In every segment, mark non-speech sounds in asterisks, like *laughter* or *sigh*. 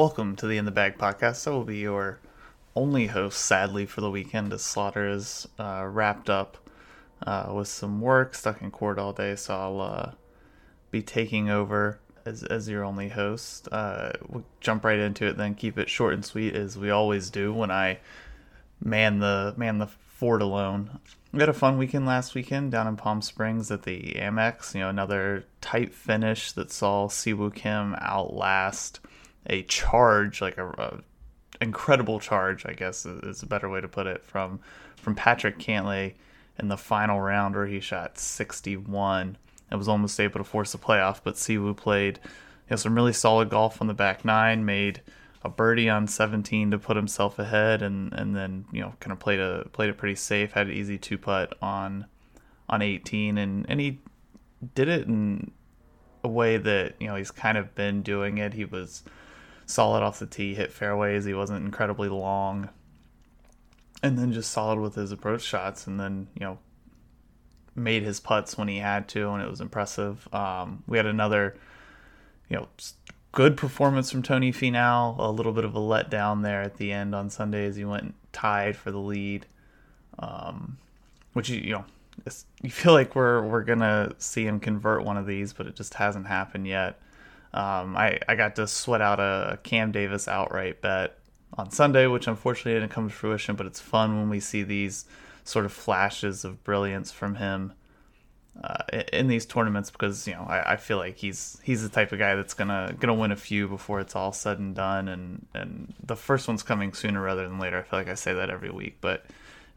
Welcome to the In the Bag podcast. I will be your only host, sadly, for the weekend as Slaughter is uh, wrapped up uh, with some work, stuck in court all day, so I'll uh, be taking over as, as your only host. Uh, we'll jump right into it, then keep it short and sweet as we always do when I man the man the fort alone. We had a fun weekend last weekend down in Palm Springs at the Amex. You know, another tight finish that saw Siwoo Kim outlast a charge, like a, a incredible charge, I guess is a better way to put it, from from Patrick Cantlay in the final round where he shot 61 and was almost able to force a playoff. But Siwoo played you know, some really solid golf on the back nine, made a birdie on 17 to put himself ahead, and and then you know kind of played a played it pretty safe, had an easy two putt on on 18, and and he did it in a way that you know he's kind of been doing it. He was solid off the tee, hit fairways. He wasn't incredibly long, and then just solid with his approach shots. And then you know made his putts when he had to, and it was impressive. Um, we had another you know good performance from Tony Finau. A little bit of a letdown there at the end on Sunday as he went tied for the lead. Um, which you know you feel like we're we're gonna see him convert one of these, but it just hasn't happened yet. Um, I, I got to sweat out a Cam Davis outright bet on Sunday, which unfortunately didn't come to fruition, but it's fun when we see these sort of flashes of brilliance from him uh, in these tournaments because you know I, I, feel like he's he's the type of guy that's gonna gonna win a few before it's all said and done, and and the first one's coming sooner rather than later. I feel like I say that every week, but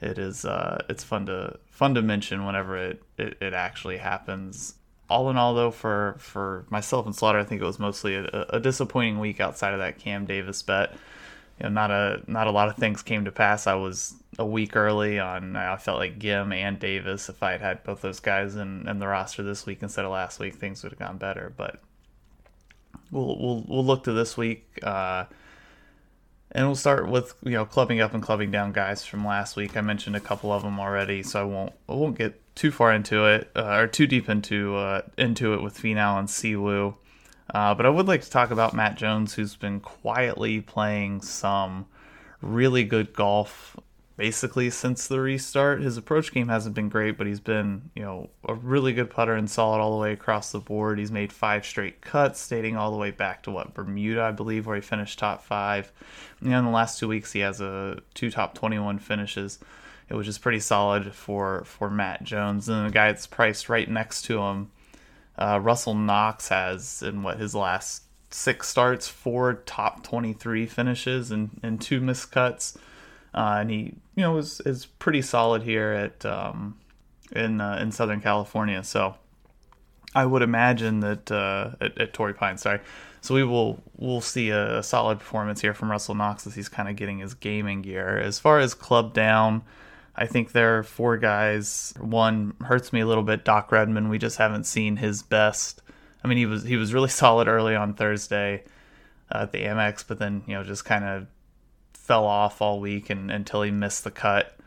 it is uh, it's fun to fun to mention whenever it, it, it actually happens all in all, though, for for myself and Slaughter, I think it was mostly a, a, disappointing week outside of that Cam Davis bet. You know, not a not a lot of things came to pass. I was a week early on. I felt like Kim and Davis. If I had had both those guys in, in the roster this week instead of last week, things would have gone better. But we'll we'll we'll look to this week. Uh, and we'll start with you know clubbing up and clubbing down guys from last week. I mentioned a couple of them already, so I won't I won't get too far into it uh, or too deep into uh, into it with Finau and Siwoo. Uh, but I would like to talk about Matt Jones, who's been quietly playing some really good golf basically since the restart. His approach game hasn't been great, but he's been, you know, a really good putter and solid all the way across the board. He's made five straight cuts, dating all the way back to what Bermuda, I believe, where he finished top five. And in the last two weeks, he has a two top twenty-one finishes. Was just pretty solid for for Matt Jones, and the guy that's priced right next to him, uh, Russell Knox, has in what his last six starts, four top twenty-three finishes and and two miscuts. Uh, and he, you know, is is pretty solid here at um, in uh, in Southern California. So I would imagine that uh, at, at Torrey Pine, sorry. So we will we'll see a, a solid performance here from Russell Knox as he's kind of getting his gaming gear. As far as club down, I think there are four guys. One hurts me a little bit. Doc Redman. We just haven't seen his best. I mean, he was he was really *laughs* solid early on Thursday uh, at the Amex, but then you know just kind of fell off all week and, until he missed the cut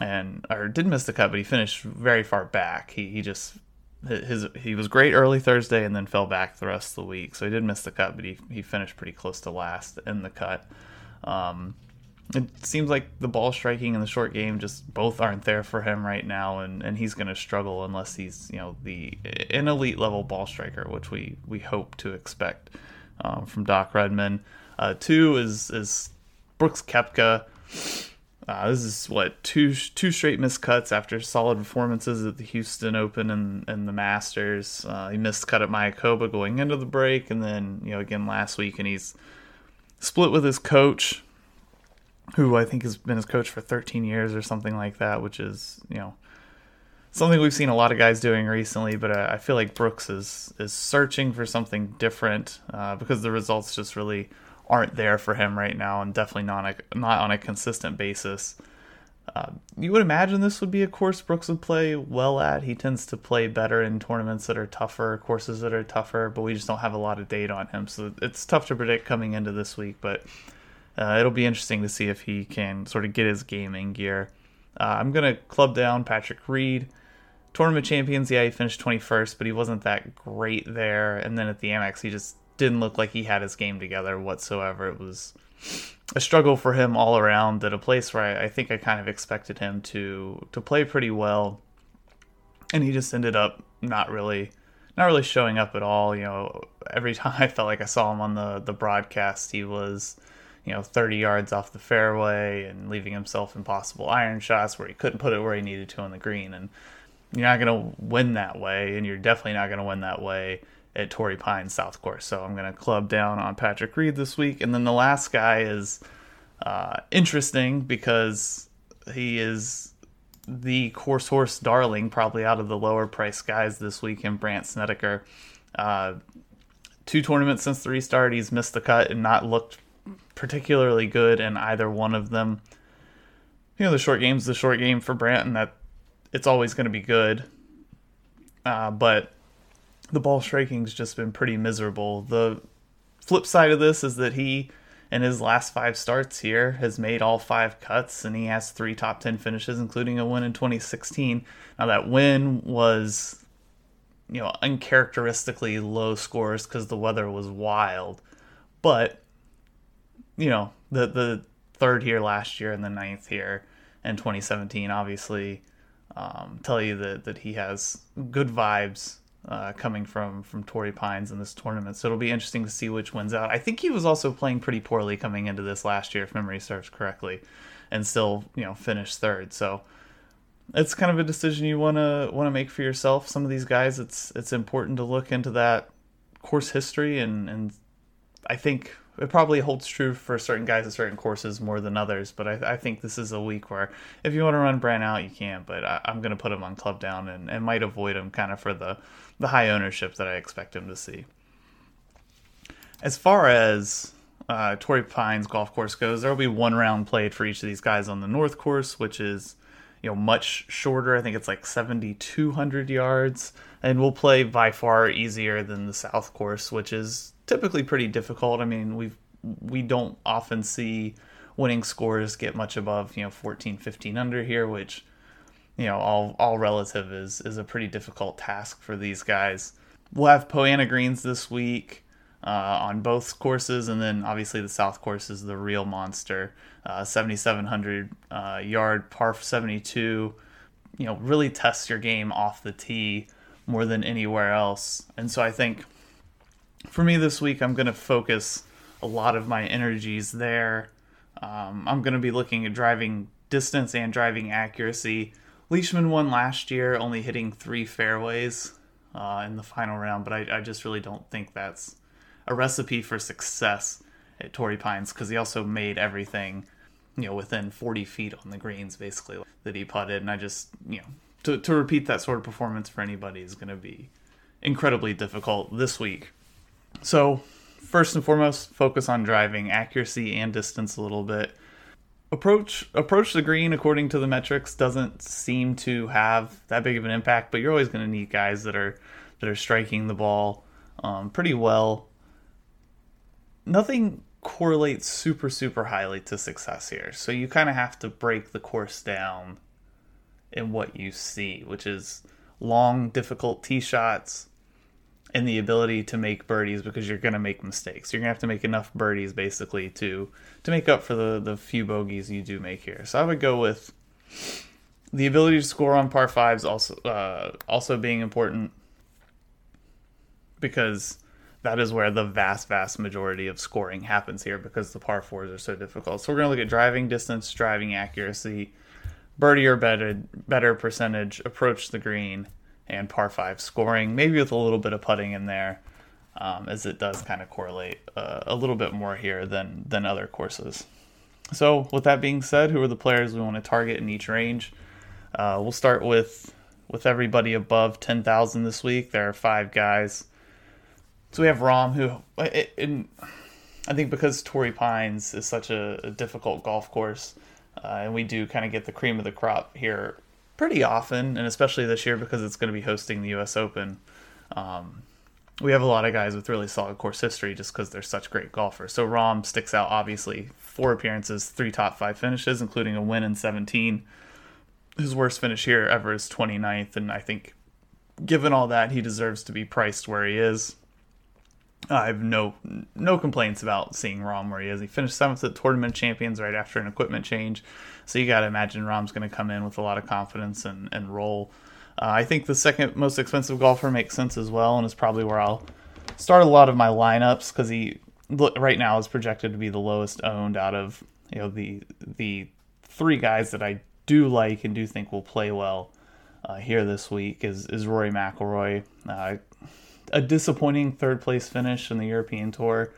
and or didn't miss the cut, but he finished very far back. He he just his he was great early Thursday and then fell back the rest of the week. So he did miss the cut, but he he finished pretty close to last in the cut. Um, it seems like the ball striking and the short game just both aren't there for him right now, and, and he's going to struggle unless he's you know the an elite level ball striker, which we we hope to expect um, from Doc Redman. Uh, two is is Brooks Koepka. Uh, this is what two two straight missed cuts after solid performances at the Houston Open and, and the Masters. Uh, he missed cut at Mayakoba going into the break, and then you know again last week, and he's split with his coach, who I think has been his coach for 13 years or something like that, which is you know something we've seen a lot of guys doing recently. But I, I feel like Brooks is is searching for something different uh, because the results just really aren't there for him right now, and definitely not a, not on a consistent basis. Uh, you would imagine this would be a course Brooks would play well at. He tends to play better in tournaments that are tougher, courses that are tougher, but we just don't have a lot of data on him, so it's tough to predict coming into this week. But uh, it'll be interesting to see if he can sort of get his gaming gear. Uh, I'm gonna club down Patrick Reed. Tournament champions, yeah, he finished 21st, but he wasn't that great there. And then at the Amex, he just didn't look like he had his game together whatsoever. It was a struggle for him all around at a place where I, I think I kind of expected him to to play pretty well, and he just ended up not really not really showing up at all. You know, every *laughs* time I felt like I saw him on the the broadcast, he was you know 30 yards off the fairway and leaving himself impossible iron shots where he couldn't put it where he needed to on the green and you're not going to win that way and you're definitely not going to win that way at Torrey Pines South Course. So I'm going to club down on Patrick Reed this week. And then the last guy is uh, interesting because he is the course horse darling, probably out of the lower price guys this week in Brandt Snedeker. Uh, two tournaments since the restart, he's missed the cut and not looked particularly good in either one of them. You know, the short game's the short game for Branton. that it's always going to be good. Uh, but the ball striking's just been pretty miserable. The flip side of this is that he, in his last five starts here, has made all five cuts and he has three top 10 finishes, including a win in 2016. Now, that win was, you know, uncharacteristically low scores because the weather was wild. But, you know, the, the third here last year and the ninth here in 2017 obviously um, tell you that, that he has good vibes uh, coming from from Torrey Pines in this tournament. So it'll be interesting to see which wins out. I think he was also playing pretty poorly coming into this last year, if memory serves correctly, and still you know finished third. So it's kind of a decision you want to want to make for yourself. Some of these guys, it's it's important to look into that course history, and and I think it probably holds true for certain guys at certain courses more than others. But I, I think this is a week where if you want to run Brandt out, you can. But I, am going to put him on club down and, and might avoid him kind of for the the high ownership that I expect him to see. As far as uh, Torrey Pines golf course goes, there will be one round played for each of these guys on the North course, which is you know much shorter. I think it's like 7,200 yards, and we'll play by far easier than the South course, which is typically pretty difficult. I mean, we we don't often see winning scores get much above you know 14, 15 under here, which you know all all relative is is a pretty difficult task for these guys. We'll have Poa annua greens this week. Uh, on both courses, and then obviously the South course is the real monster, uh, 7,700 uh, yard par 72. You know, really tests your game off the tee more than anywhere else, and so I think for me this week, I'm going to focus a lot of my energies there. Um, I'm going to be looking at driving distance and driving accuracy. Leishman won last year, only hitting three fairways uh, in the final round, but I, I, just really don't think that's a recipe for success at Torrey Pines because he also made everything, you know, within 40 feet on the greens basically that he putted, and I just, you know, to to repeat that sort of performance for anybody is going to be incredibly difficult this week. So, first and foremost, focus on driving accuracy and distance a little bit. Approach approach the green according to the metrics doesn't seem to have that big of an impact, but you're always going to need guys that are that are striking the ball um, pretty well. Nothing correlates super super highly to success here, so you kind of have to break the course down in what you see, which is long, difficult tee shots, and the ability to make birdies because you're going to make mistakes. You're going to have to make enough birdies basically to to make up for the the few bogeys you do make here. So I would go with the ability to score on par fives also uh, also being important because that is where the vast vast majority of scoring happens here because the par fours are so difficult. So we're going to look at driving distance, driving accuracy, birdie or better better percentage, approach the green and par five scoring, maybe with a little bit of putting in there, um, as it does kind of correlate uh, a little bit more here than than other courses. So, with that being said, who are the players we want to target in each range? Uh, we'll start with with everybody above ten thousand this week. There are five guys. So we have Rahm, who, in, I think, because Torrey Pines is such a, a difficult golf course, uh, and we do kind of get the cream of the crop here pretty often, and especially this year because it's going to be hosting the U.S. Open. Um, we have a lot of guys with really solid course history just because they're such great golfers. So Rahm sticks out obviously. Four appearances, three top five finishes, including a win in 17. His worst finish here ever is 29th, and I think given all that, he deserves to be priced where he is. I have no no complaints about seeing Rahm where he is. He finished seventh at Tournament Champions right after an equipment change, so you got to imagine Rahm's going to come in with a lot of confidence and and roll. Uh, I think the second most expensive golfer makes sense as well, and is probably where I'll start a lot of my lineups because he right now is projected to be the lowest owned out of you know the the three guys that I do like and do think will play well uh, here this week is is Rory McIlroy. Uh, a disappointing third place finish in the European Tour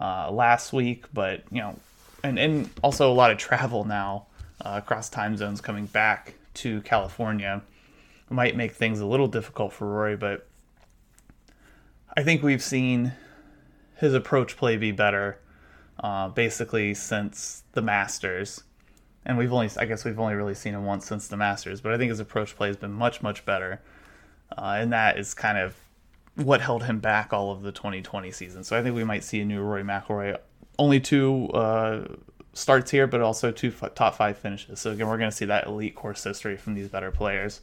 uh, last week, but you know, and and also a lot of travel now uh, across time zones coming back to California might make things a little difficult for Rory, but I think we've seen his approach play be better, uh, basically since the Masters, and we've only I guess we've only really seen him once since the Masters, but I think his approach play has been much much better, uh, and that is kind of what held him back all of the 2020 season. So I think we might see a new Rory McIlroy. Only two uh, starts here, but also two f- top five finishes. So again, we're going to see that elite course history from these better players.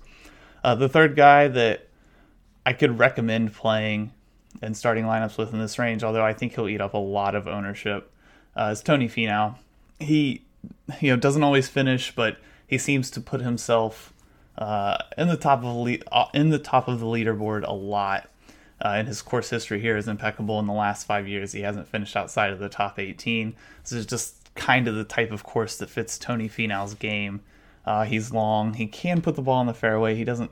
Uh, the third guy that I could recommend playing and starting lineups with in this range, although I think he'll eat up a lot of ownership, uh, is Tony Finau. He, you know, doesn't always finish, but he seems to put himself uh, in the top of lead, uh, in the top of the leaderboard a lot uh, and his course history here is impeccable. In the last five years, he hasn't finished outside of the top 18. This is just kind of the type of course that fits Tony Finau's game. Uh, he's long. He can put the ball in the fairway. He doesn't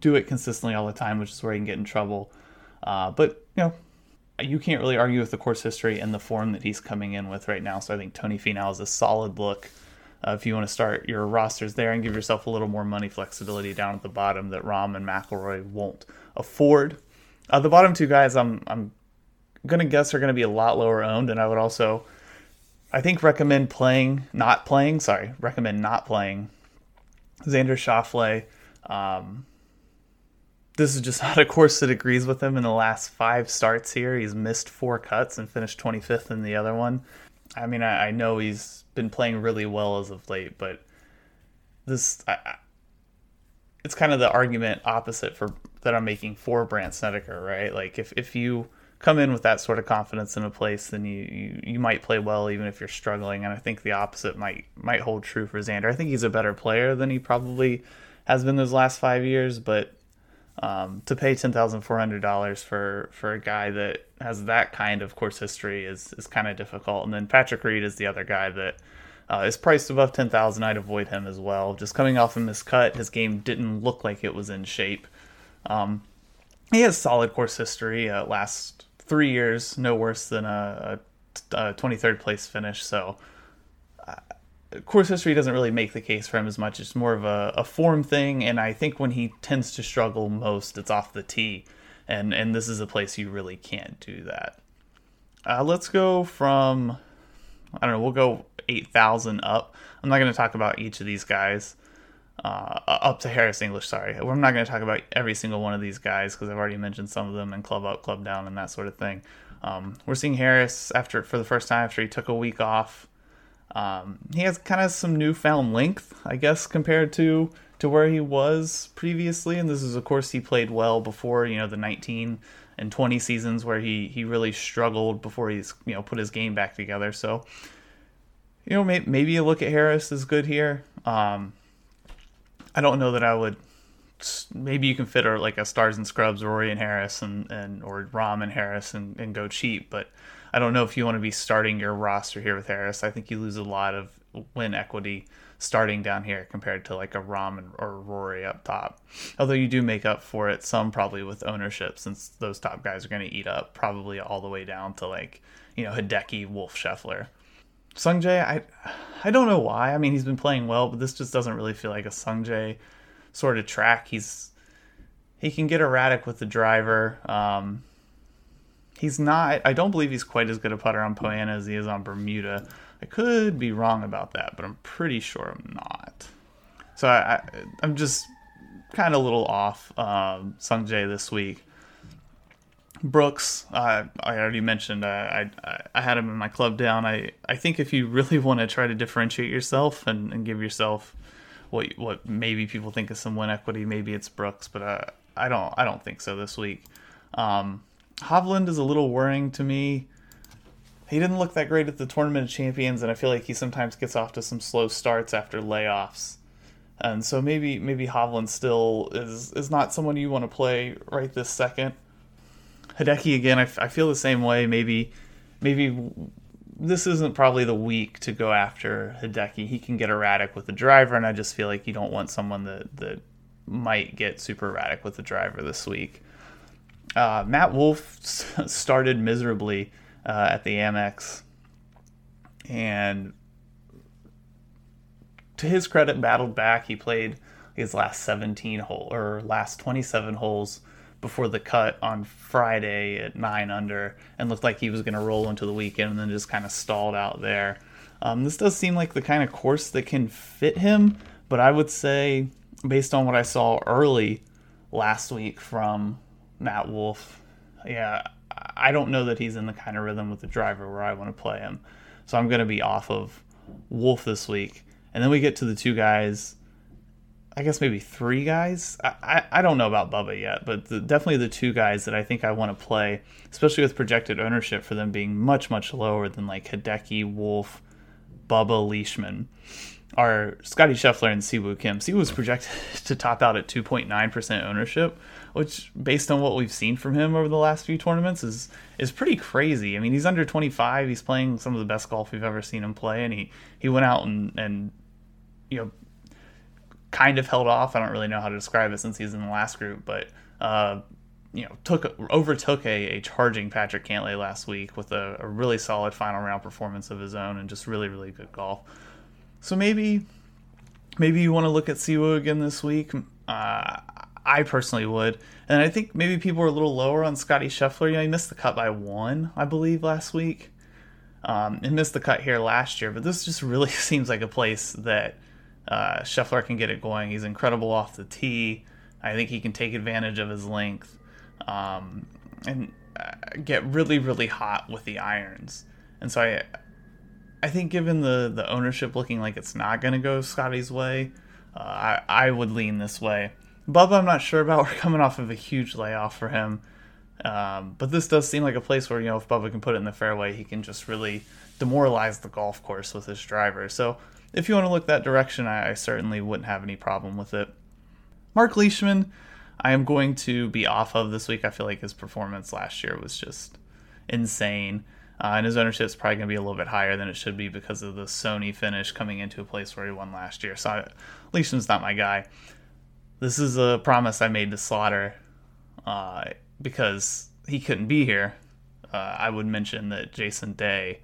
do it consistently all the time, which is where he can get in trouble. Uh, but you know, you can't really argue with the course history and the form that he's coming in with right now. So I think Tony Finau is a solid look. Uh, if you want to start your rosters there and give yourself a little more money flexibility down at the bottom that Rahm and McIlroy won't afford. Uh, the bottom two guys, I'm I'm gonna guess are gonna be a lot lower owned, and I would also, I think, recommend playing, not playing. Sorry, recommend not playing. Xander Schauffele. Um, this is just *laughs* not a course that agrees with him in the last five starts here. He's missed four cuts and finished 25th in the other one. I mean, I, I know he's been playing really well as of late, but this, I, it's kind of the argument opposite for that I'm making for Brandt Snedeker, right? Like if if you come in with that sort of confidence in a place, then you, you, you might play well even if you're struggling. And I think the opposite might might hold true for Xander. I think he's a better player than he probably has been those last five years, but um, to pay ten thousand four hundred dollars for for a guy that has that kind of course history is is kind of difficult. And then Patrick Reed is the other guy that uh, is priced above ten thousand. I'd avoid him as well. Just coming off a miscut, his game didn't look like it was in shape. Um, he has solid course history. Uh, last three years, no worse than a, a 23rd place finish. So, uh, course history doesn't really make the case for him as much. It's more of a, a form thing. And I think when he tends to struggle most, it's off the tee. And, and this is a place you really can't do that. Uh, let's go from, I don't know, we'll go 8,000 up. I'm not going to talk about each of these guys uh, up to Harris English. Sorry, we're not going to talk about every single one of these guys because I've already mentioned some of them and club up, club down, and that sort of thing. Um, we're seeing Harris after for the first time after he took a week off. Um, he has kind of some newfound length, I guess, compared to to where he was previously. And this is, of course, he played well before you know the 19 and 20 seasons where he he really struggled before he's you know put his game back together. So you know maybe, maybe a look at Harris is good here. Um, I don't know that I would. Maybe you can fit or like a stars and scrubs Rory and Harris and, and or Rahm and Harris and, and go cheap, but I don't know if you want to be starting your roster here with Harris. I think you lose a lot of win equity starting down here compared to like a Rahm or Rory up top. Although you do make up for it some probably with ownership since those top guys are going to eat up probably all the way down to like you know Hideki, Wolff, Scheffler. Sungjae, I I don't know why. I mean, he's been playing well, but this just doesn't really feel like a Sungjae sort of track. He's he can get erratic with the driver. Um, he's not. I don't believe he's quite as good a putter on Poa annua as he is on Bermuda. I could be wrong about that, but I'm pretty sure I'm not. So I, I am just kind of a little off um, Sungjae this week. Brooks, uh, I already mentioned. Uh, I I had him in my club down. I, I think if you really *laughs* want to try to differentiate yourself and, and give yourself what what maybe people think is some win equity, maybe it's Brooks, but uh, I don't I don't think so this week. Um, Hovland is a little worrying to me. He didn't look that great at the Tournament of Champions, and I feel like he sometimes gets off to some slow starts after layoffs. And so maybe maybe Hovland still is is not someone you want to play right this second. Hideki again, I, I feel the same way. Maybe maybe this isn't probably the week to go after Hideki. He can get erratic with the driver, and I just feel like you don't want someone that that might get super erratic with the driver this week. Uh, Matt Wolff *laughs* started miserably uh, at the Amex, and to his credit, battled back. He played his last 17 hole or last 27 holes before the cut on Friday at nine under, and looked like he was going to roll into the weekend, and then just kind of stalled out there. Um, this does seem like the kind of course that can fit him, but I would say, based on what I saw early last week from Matt Wolff, yeah, I don't know that he's in the kind of rhythm with the driver where I want to play him. So I'm going to be off of Wolff this week. And then we get to the two guys, I guess maybe three guys. I, I, I don't know about Bubba yet, but the, definitely the two guys that I think I want to play, especially with projected ownership for them being much, much lower than like Hideki, Wolff, Bubba, Leishman, are Scotty Scheffler and Siwoo Kim. Siwoo was projected *laughs* to top out at 2.9% ownership, which, based on what we've seen from him over the last few tournaments, is is pretty crazy. I mean, he's under 25. He's playing some of the best golf we've ever seen him play, and he, he went out and, and you know, kind of held off. I don't really know how to describe it since he's in the last group, but uh, you know, took overtook a, a charging Patrick Cantlay last week with a, a, really solid final round performance of his own and just really really good golf. So maybe maybe you want to look at Siwoo again this week. Uh, I personally would, and I think maybe people are a little lower on Scotty Scheffler. You know, he missed the cut by one, I believe, last week. Um, and missed the cut here last year, but this just really *laughs* seems like a place that uh, Scheffler can get it going. He's incredible off the tee. I think he can take advantage of his length um, and uh, get really, really hot with the irons. And so I, I think given the the ownership looking like it's not going to go Scotty's way, uh, I I would lean this way. Bubba, I'm not sure about. *laughs* We're coming off of a huge layoff for him, um, but this does seem like a place where you know if Bubba can put it in the fairway, he can just really demoralize the golf course with his driver. So if you want to look that direction, I, I certainly wouldn't have any problem with it. Mark Leishman, I am going to be off of this week. I feel like his performance last year was just insane. Uh, and his ownership is probably going to be a little bit higher than it should be because of the Sony finish coming into a place where he won last year. So Leishman's not my guy. This is a promise I made to Slaughter uh, because he couldn't be here. Uh, I would mention that Jason Day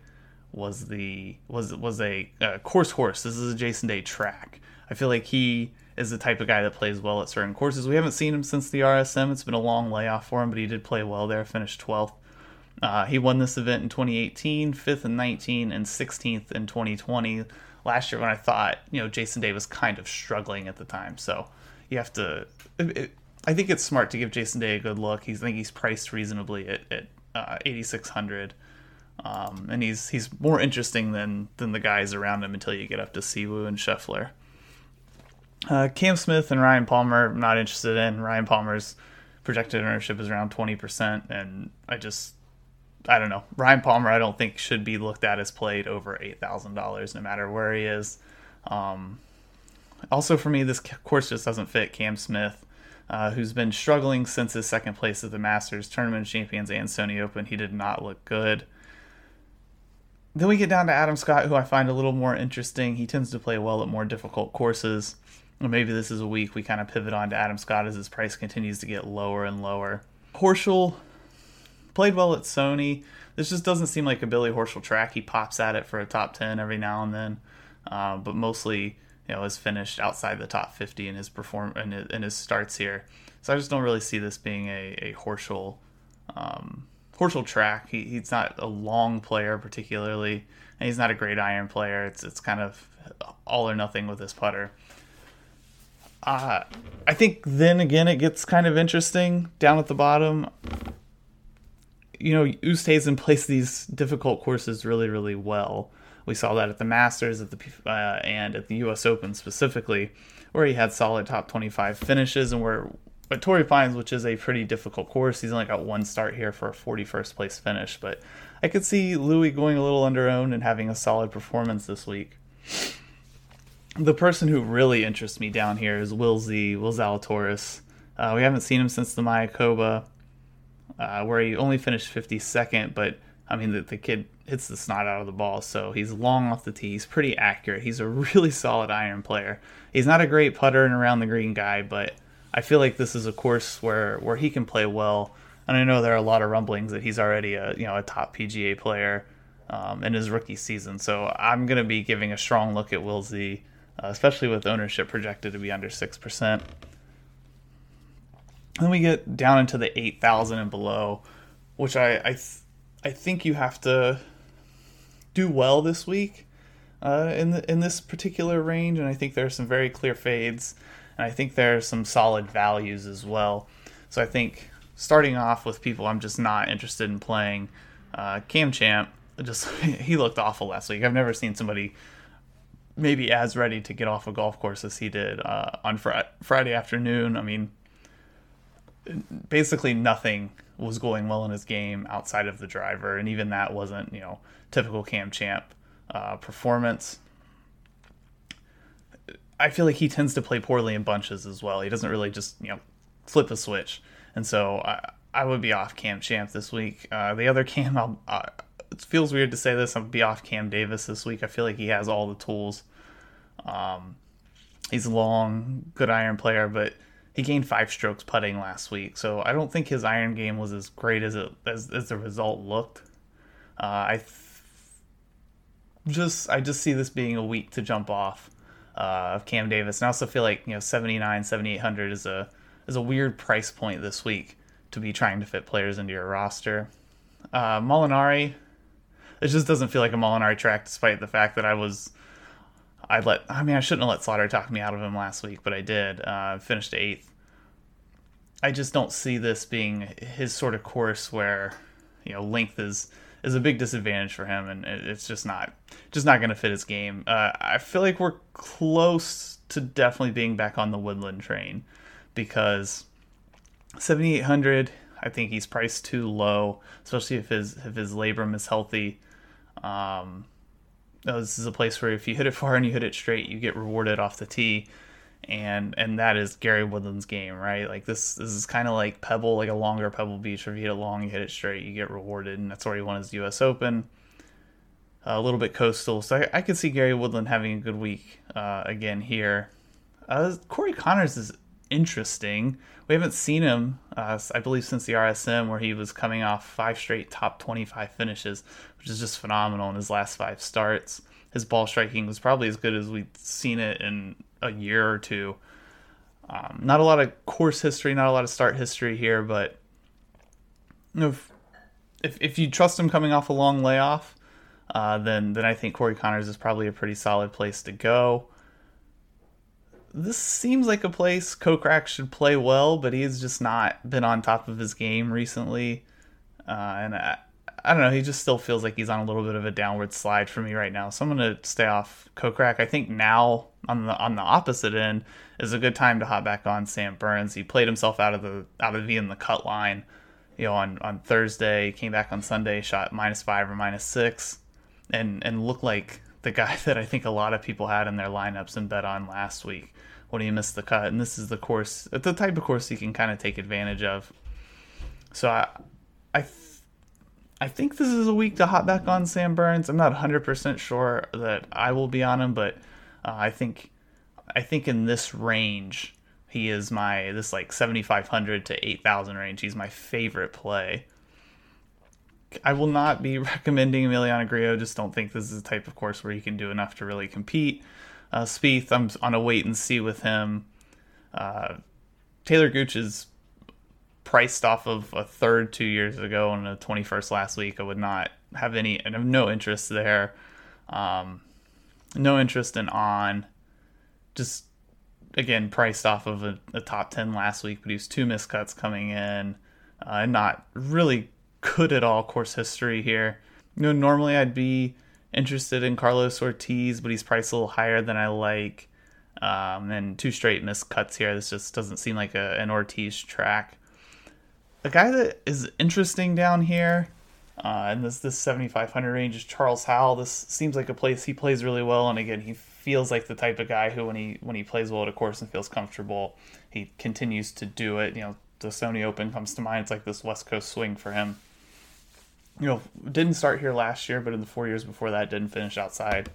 was the was was a course horse. This is a Jason Day track. I feel like he is the type of guy that plays well at certain courses. We haven't seen him since the RSM. It's been a long layoff for him, but he did play well there. Finished 12th. Uh, he won this event in 2018, 5th in 19, and 16th in 2020. Last year, when I thought you know Jason Day was kind of struggling at the time, so you have to. It, it, I think it's smart to give Jason Day a good look. He's I think he's priced reasonably at, at uh, 8600. Um, and he's he's more interesting than than the guys around him until you get up to Siwoo and Scheffler. Uh, Cam Smith and Ryan Palmer, I'm not interested in. Ryan Palmer's projected ownership is around 20%, and I just I don't know. Ryan Palmer, I don't think should be looked at as played over eight thousand dollars, no matter where he is. Um, also, for me, this course just doesn't fit Cam Smith, uh, who's been struggling since his second place at the Masters, Tournament Champions, and Sony Open. He did not look good. Then we get down to Adam Scott, who I find a little more interesting. He tends to play well at more difficult courses. Maybe this is a week we kind of pivot on to Adam Scott as his price continues to get lower and lower. Horschel played well at Sony. This just doesn't seem like a Billy Horschel track. He pops at it for a top 10 every now and then, uh, but mostly you know has finished outside the top 50 in his perform in his, in his starts here. So I just don't really see this being a, a Horschel um, Horschel track. He, he's not a long player particularly, and he's not a great iron player. It's it's kind of all or nothing with his putter. Uh, I think then again it gets kind of interesting down at the bottom. You know, Oosthuizen plays these difficult courses really, really well. We saw that at the Masters, at the uh, and at the U.S. Open specifically, where he had solid top 25 finishes, and where but Torrey Pines, which is a pretty difficult course, he's only got one start here for a 41st place finish. But I could see Louis going a little under owned and having a solid performance this week. The person who really interests me down here is Will Z, Will Zalatoris. Uh, we haven't seen him since the Mayakoba, uh, where he only finished 52nd, but I mean, the, the kid hits the snot out of the ball, so he's long off the tee. He's pretty accurate. He's a *laughs* really solid iron player. He's not a great putter and around the green guy, but I feel like this is a course where where he can play well. And I know there are a lot of rumblings that he's already a you know a top PGA player um, in his rookie season. So I'm going to be giving a strong look at Will Z, uh, especially with ownership projected to be under six percent. Then we get down into the eight thousand and below, which I I, th- I think you have to do well this week uh, in the, in this particular range, and I think there are some very clear fades, and I think there are some solid values as well. So I think starting off with people I'm just not interested in playing, uh, Cam Champ just *laughs* he looked awful last week. I've never seen somebody maybe as ready to get off a golf course as he did uh, on fr- Friday afternoon. I mean, basically nothing was going well in his game outside of the driver, and even that wasn't you know typical Cam Champ uh, performance. I feel like he tends to play poorly in bunches as well. He doesn't really just you know flip a switch, and so I, I would be off Cam Champ this week. Uh, the other *laughs* Cam, I'll, uh, it feels weird to say this. I'll be off Cam Davis this week. I feel like he has all the tools. Um, he's a long, good iron player, but he gained five strokes putting last week, so I don't think his iron game was as great as it as, as the result looked. Uh, I th- just I just see this being a week to jump off uh, of Cam Davis, and I also feel like you know 79, 7800 is a is a weird price point this week to be trying to fit players into your roster. Uh, Molinari, it just doesn't feel like a Molinari track, despite the fact that I was I let I mean I shouldn't have let Slaughter talk me out of him last week, but I did. Uh, finished eighth. I just don't see this being his sort of course where you know length is is a big disadvantage for him, and it's just not just not going to fit his game. Uh, I feel like we're close to definitely being back on the Woodland train because 7800 I think he's priced too low, especially if his if his labrum is healthy. Um, this is a place where if you hit it far and you hit it straight, you get rewarded off the tee, and and that is Gary Woodland's game, right? Like this this is kind of like Pebble, like a longer Pebble Beach. If you hit it long, you hit it straight, you get rewarded, and that's where he won his U.S. Open. Uh, a little bit coastal, so I, I could see Gary Woodland having a good week uh, again here. Uh, Corey Conners is interesting. We haven't seen him, uh, I believe, since the RSM, where he was coming off five straight top 25 finishes, which is just phenomenal in his last five starts. His ball striking was probably as good as we've seen it in a year or two. Um, not a lot of course history, not a lot of start history here, but if, if, if you trust him coming off a long layoff, uh, then then I think Corey Conners is probably a pretty solid place to go this seems like a place Kokrak should play well, but he's just not been on top of his game recently. Uh, and I, I don't know, he just still feels like he's on a little bit of a downward slide for me right now. So I'm gonna stay off Kokrak. I think now on the on the opposite end is a good time to hop back on Sam Burns. He played himself out of the out of being the cut line, you know, on on Thursday. Came back on Sunday, shot minus five or minus six, and and looked like the guy *laughs* that I think a lot of people had in their lineups and bet on last week when he missed the cut. And this is the course, the type of course he can kind of take advantage of. So I, I, I think this is a week to hop back on Sam Burns. I'm not 100% sure that I will be on him, but uh, I think, I think in this range, he is my this like 7500 to 8000 range. He's my favorite play. I will not be *laughs* recommending Emiliano Grillo. Just don't think this is the type of course where he can do enough to really compete. Uh, Spieth, I'm on a wait and see with him. Uh, Talor Gooch is priced off of a third two years ago and a 21st last week. I would not have any, and have no interest there. Um, no interest in on. Just again priced off of a, a, top 10 last week, but he was two miscuts coming in, uh, and not really good at all course history here. You know, normally I'd be interested in Carlos Ortiz, but he's priced a little higher than I like. Um, and two straight missed cuts here. This just doesn't seem like a, an Ortiz track. A guy that is interesting down here, uh, in this this 7500 range is Charles Howell. This seems like a place he plays really well, and again, he feels like the type of guy who, when he when he plays well at a course and feels comfortable, he continues to do it. You know, the Sony Open comes to mind. It's like this West Coast swing for him. You know, didn't start here last year, but in the four years before that, didn't finish outside.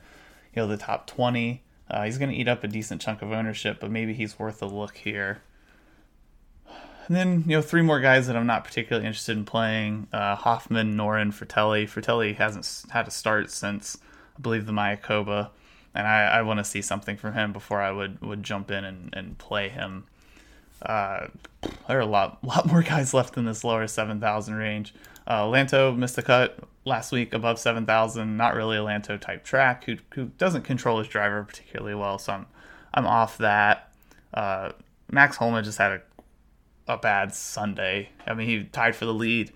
You know, the top 20. Uh, he's going to eat up a decent chunk of ownership, but maybe he's worth a look here. And then, you know, three more guys that I'm not particularly interested in playing uh, Hoffman, Noren, Frittelli. Frittelli hasn't had a start since, I believe, the Mayakoba. And I, I want to see something from him before I would, would jump in and, and play him. Uh, there are a lot, *laughs* lot more guys left in this lower 7,000 range. Uh, Lanto missed the cut last week above 7,000. Not really a Lanto type track who, who doesn't control his driver particularly well. So I'm, I'm off that. Uh, Max Homa just had a, a bad Sunday. I mean, he tied for the lead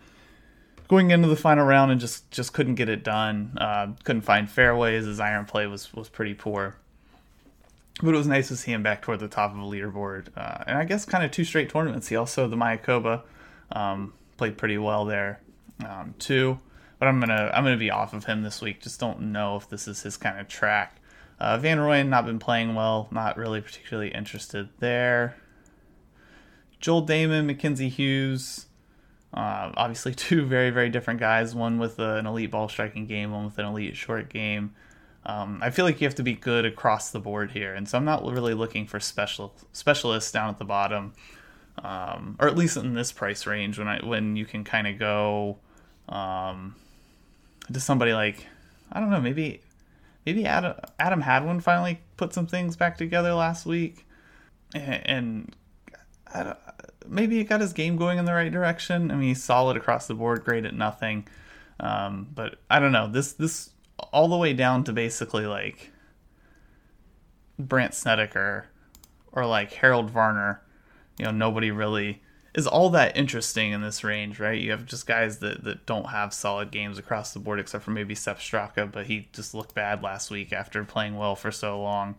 going into the final round and just, just couldn't get it done. Uh, couldn't find fairways. His iron play was, was pretty poor. But it was nice to see him back toward the top of the leaderboard. Uh, and I guess kind of two straight tournaments. He also, the Mayakoba, um, played pretty well there um, too. But I'm gonna I'm gonna be off of him this week. Just don't know if this is his kind of track. Uh, Van Rooyen not been playing well. Not really particularly interested there. Joel Dahmen, Mackenzie Hughes. Uh, obviously, *laughs* two very very different guys. One with an elite ball striking game. One with an elite short game. Um, I feel like you have to be good across the board here, and so I'm not really looking for special specialists down at the bottom um, or at least in this price range when I when you can kind of go um, to somebody like I don't know maybe maybe Adam Adam Hadwin finally put some things back together last week and, and maybe it got his game going in the right direction. I mean he's solid across the board, great at nothing, um, but I don't know this this all the way down to basically like Brandt Snedeker or like Harold Varner you know nobody really is all that interesting in this range, right? You have just guys that, that don't have solid games across the board, except for maybe Sepp Straka, but he just looked bad last week after playing well for so long.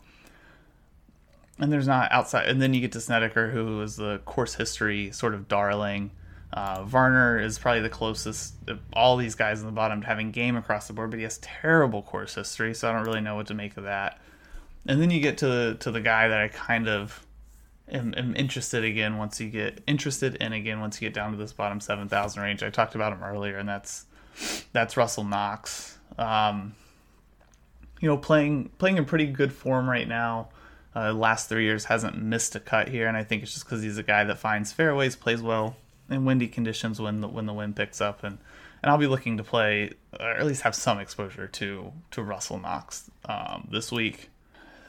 And there's not outside, and then you get to Snedeker, who is the course history sort of darling. Uh, Varner is probably the closest of all these guys in the bottom to having game across the board, but he has terrible course history, so I don't really know what to make of that. And then you get to to the guy that I kind of am, am interested again once you get interested in again once you get down to this bottom 7000 range. I talked about him earlier and that's that's russell knox. Um, you know playing playing in pretty good form right now. Uh, last three years hasn't missed a cut here and i think it's just because he's a guy that finds fairways plays well in windy conditions when the when the wind picks up. And and I'll be looking to play or at least have some exposure to to Russell Knox um, this week.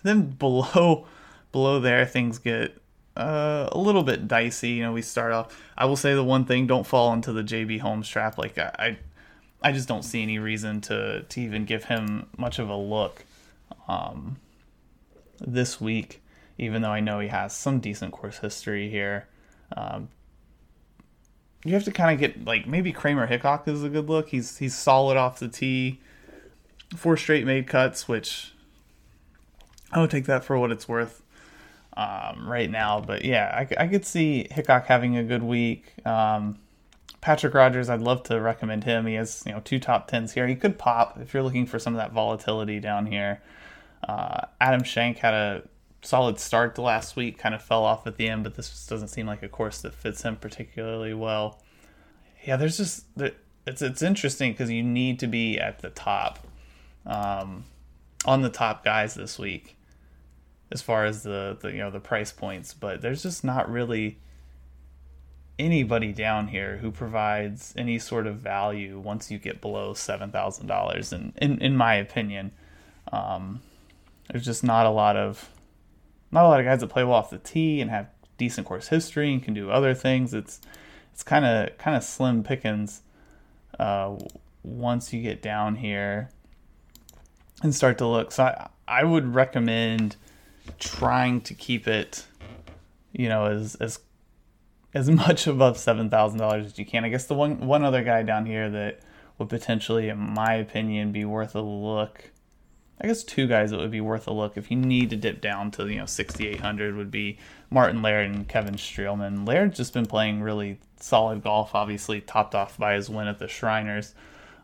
Then below below there things get uh, a little bit dicey. You know, we start off. I will say the one thing: don't fall into the JB Holmes trap. Like I, I just don't see any reason to to even give him much of a look um, this week. Even though I know he has some decent course history here, um, you have to kind of get like maybe Kramer Hickok is a good look. He's he's solid off the tee, four straight made cuts, which I would take that for what it's worth um, right now. But yeah, I, I, could see Hickok having a good week. Um, Patrick Rodgers, I'd love to recommend him. He has you know two top tens here. He could pop if you're looking for some of that volatility down here. Uh, Adam Schenk had a solid start the last week, kind of fell off at the end, but this just doesn't seem like a course that fits him particularly well. Yeah, there's just it's it's interesting because you need to be at the top, um, on the top guys this week as far as the, the you know the price points, but there's just not really anybody down here who provides any sort of value once you get below seven thousand dollars. And in in my opinion, um, there's just not a lot of not a lot of guys that play well off the tee and have decent course history and can do other things. It's it's kind of kind of slim pickings uh, once you get down here and start to look. So I I would recommend trying to keep it, you know, as as as *laughs* much above seven thousand dollars as you can. I guess the one one other guy down here that would potentially, in my opinion, be worth a look I guess two guys that would be worth a look if you need to dip down to you know 6800 would be Martin Laird and Kevin Streelman. Laird's just been playing really solid golf, obviously topped off by his win at the Shriners.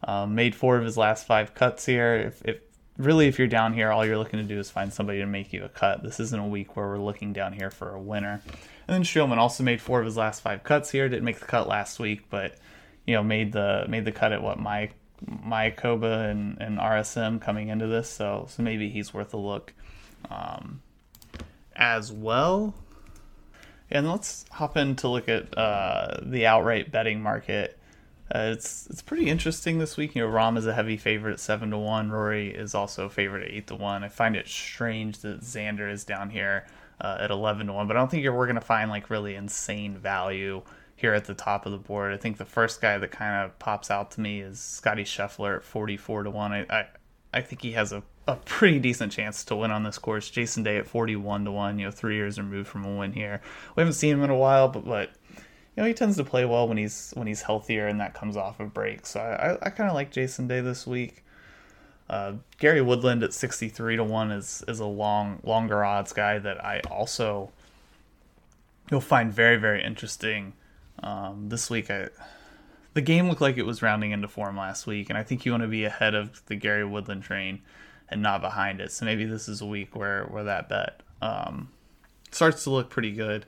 Um, made four of his last five cuts here. If, if really if you're down here, all you're looking to do is find somebody to make you a cut. This isn't a week where we're looking down here for a winner. And then Streelman also made four of his last five cuts here. Didn't make the cut last week, but you know made the made the cut at what my Mayakoba and, and RSM coming into this, so so maybe he's worth a look um, as well. And let's hop in to look at uh, the outright betting market. Uh, it's it's pretty interesting this week. You know, Rahm is a heavy favorite at seven to one. Rory is also a favorite at eight to one. I find it strange that Xander is down here uh, at eleven to one, but I don't think we're going to find like really insane value here at the top of the board. I think the first guy that kind of pops out to me is Scotty Scheffler at 44 to 1. I, I, I think he has a, a pretty decent chance to win on this course. Jason Day at 41 to 1, you know, three years removed from a win here. We haven't seen him in a while, but, but you know, he tends to play well when he's when he's healthier and that comes off of breaks. So I, I, I kind of like Jason Day this week. Uh, Gary Woodland at 63 to 1 is, is a long longer odds guy that I also you'll find very, very interesting um, this week, I, the game looked like it was rounding into form last week, and I think you want to be ahead of the Gary Woodland train and not behind it. So maybe this is a week where where that bet um, starts to look pretty good.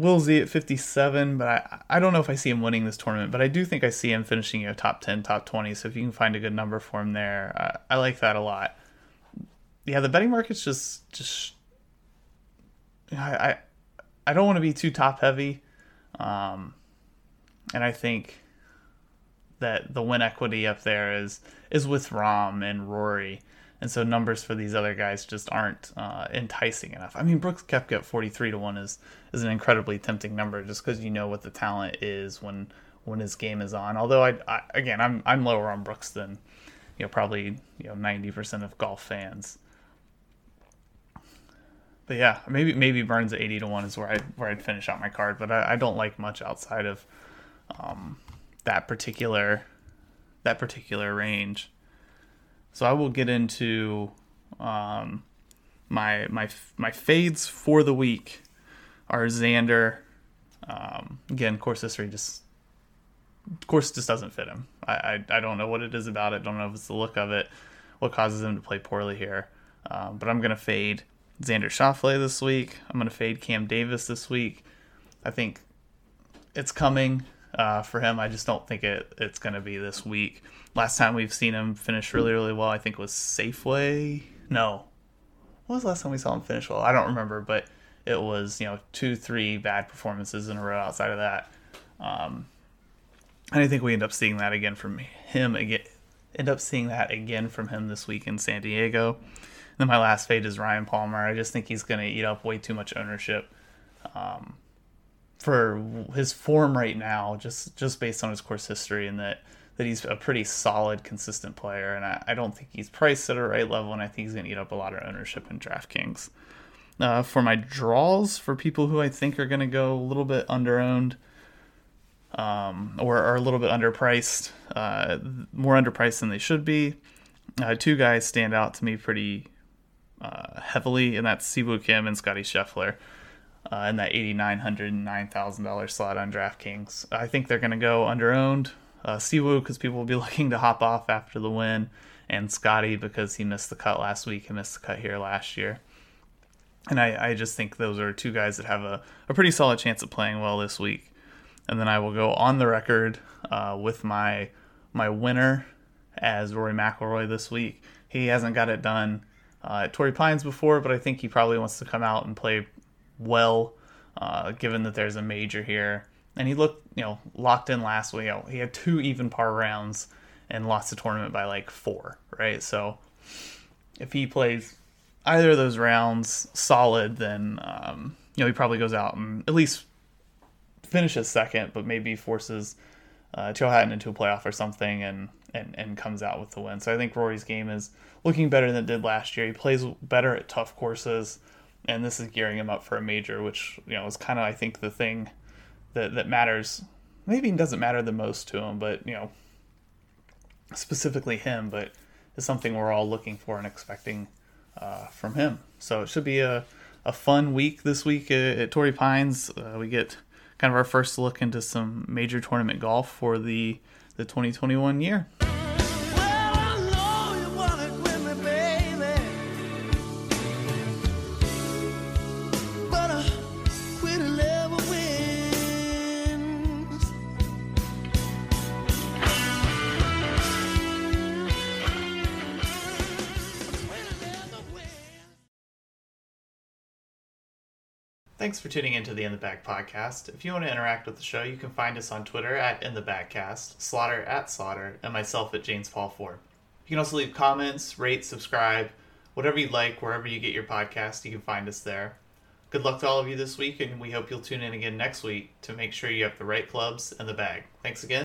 Will Z at 57, but I, I don't know if I see him winning this tournament, but I do think I see him finishing a top 10, top 20. So if you can find a good number for him there, I, I like that a lot. Yeah, the betting market's just just I I, I don't want to be too top heavy. Um, and I think that the win equity up there is is with Rahm and Rory, and so numbers for these other guys just aren't uh, enticing enough. I mean, Brooks Koepka at forty three to one is is an incredibly tempting number just because you know what the talent is when when his game is on. Although I, I again I'm I'm lower on Brooks than you know probably you know ninety percent of golf fans. But yeah, maybe maybe Burns at eighty to one is where I where I'd finish out my card. But I, I don't like much outside of um, that particular that particular range. So I will get into um, my my my fades for the week are Xander. Um, again, course history just course just doesn't fit him. I, I, I don't know what it is about it. Don't know if it's the look of it, what causes him to play poorly here. Um, but I'm gonna fade Xander Schauffele this week. I'm to fade Cam Davis this week. I think it's coming uh, for him. I just don't think it it's going to be this week. Last time we've seen him finish really, really well, I think was Safeway. No. What was the last time we saw him finish well? I don't remember, but it was, you know, two, three bad performances in a row outside of that. Um, and I think we end up seeing that again from him again. End up seeing that again from him this week in San Diego. Then my last fade is Ryan Palmer. I just think he's going to eat up way too much ownership um, for his form right now, just just based on his course history, and that that he's a pretty solid, consistent player. And I, I don't think he's priced at a right level, and I think he's going to eat up a lot of ownership in DraftKings. Uh, for my draws, for people who I think are going to go a little bit underowned um, or are a little bit underpriced, uh, more underpriced than they should be. Uh, two guys stand out to me pretty uh, heavily, and that's Si Woo Kim and Scotty Scheffler. Uh, in that $8,900, $9,000 slot on DraftKings. I think they're going to go under owned. Uh, Si Woo, because people will be *laughs* looking to hop off after the win, and Scotty, because he missed the cut last week and missed the cut here last year. And I, I just think those are two guys that have a, a pretty solid chance of playing well this week. And then I will go on the record uh, with my my winner as Rory McIlroy this week. He hasn't got it done uh, at Torrey Pines before, but I think he probably wants to come out and play well, uh, given that there's a major here. And he looked, you know, locked in last week. He had two even par rounds and lost the tournament by like four, right? So if he plays either of those rounds solid, then um, you know he probably goes out and at least finishes second, but maybe forces uh, Joe Hatton into a playoff or something, and and and comes out with the win. So I think Rory's game is looking better than it did last year. He plays better at tough courses, and this is gearing him up for a major, which you know is kind of I think the thing that that matters. Maybe doesn't matter the most to him, but you know specifically him, but is something we're all looking for and expecting uh, from him. So it should be a, a fun week this week at, at Torrey Pines. Uh, we get kind of our first look into some major tournament golf for the the 2021 year. Thanks for tuning into the In the Bag podcast. If you want to interact with the show, you can find us on Twitter at In the Bagcast, Slaughter at Slaughter, and myself at James Paul Ford. You can also leave comments, rate, subscribe, whatever you like, wherever you get your podcast, you can find us there. Good luck to all of you this week, and we hope you'll tune in again next week to make sure you have the right clubs and the bag. Thanks again.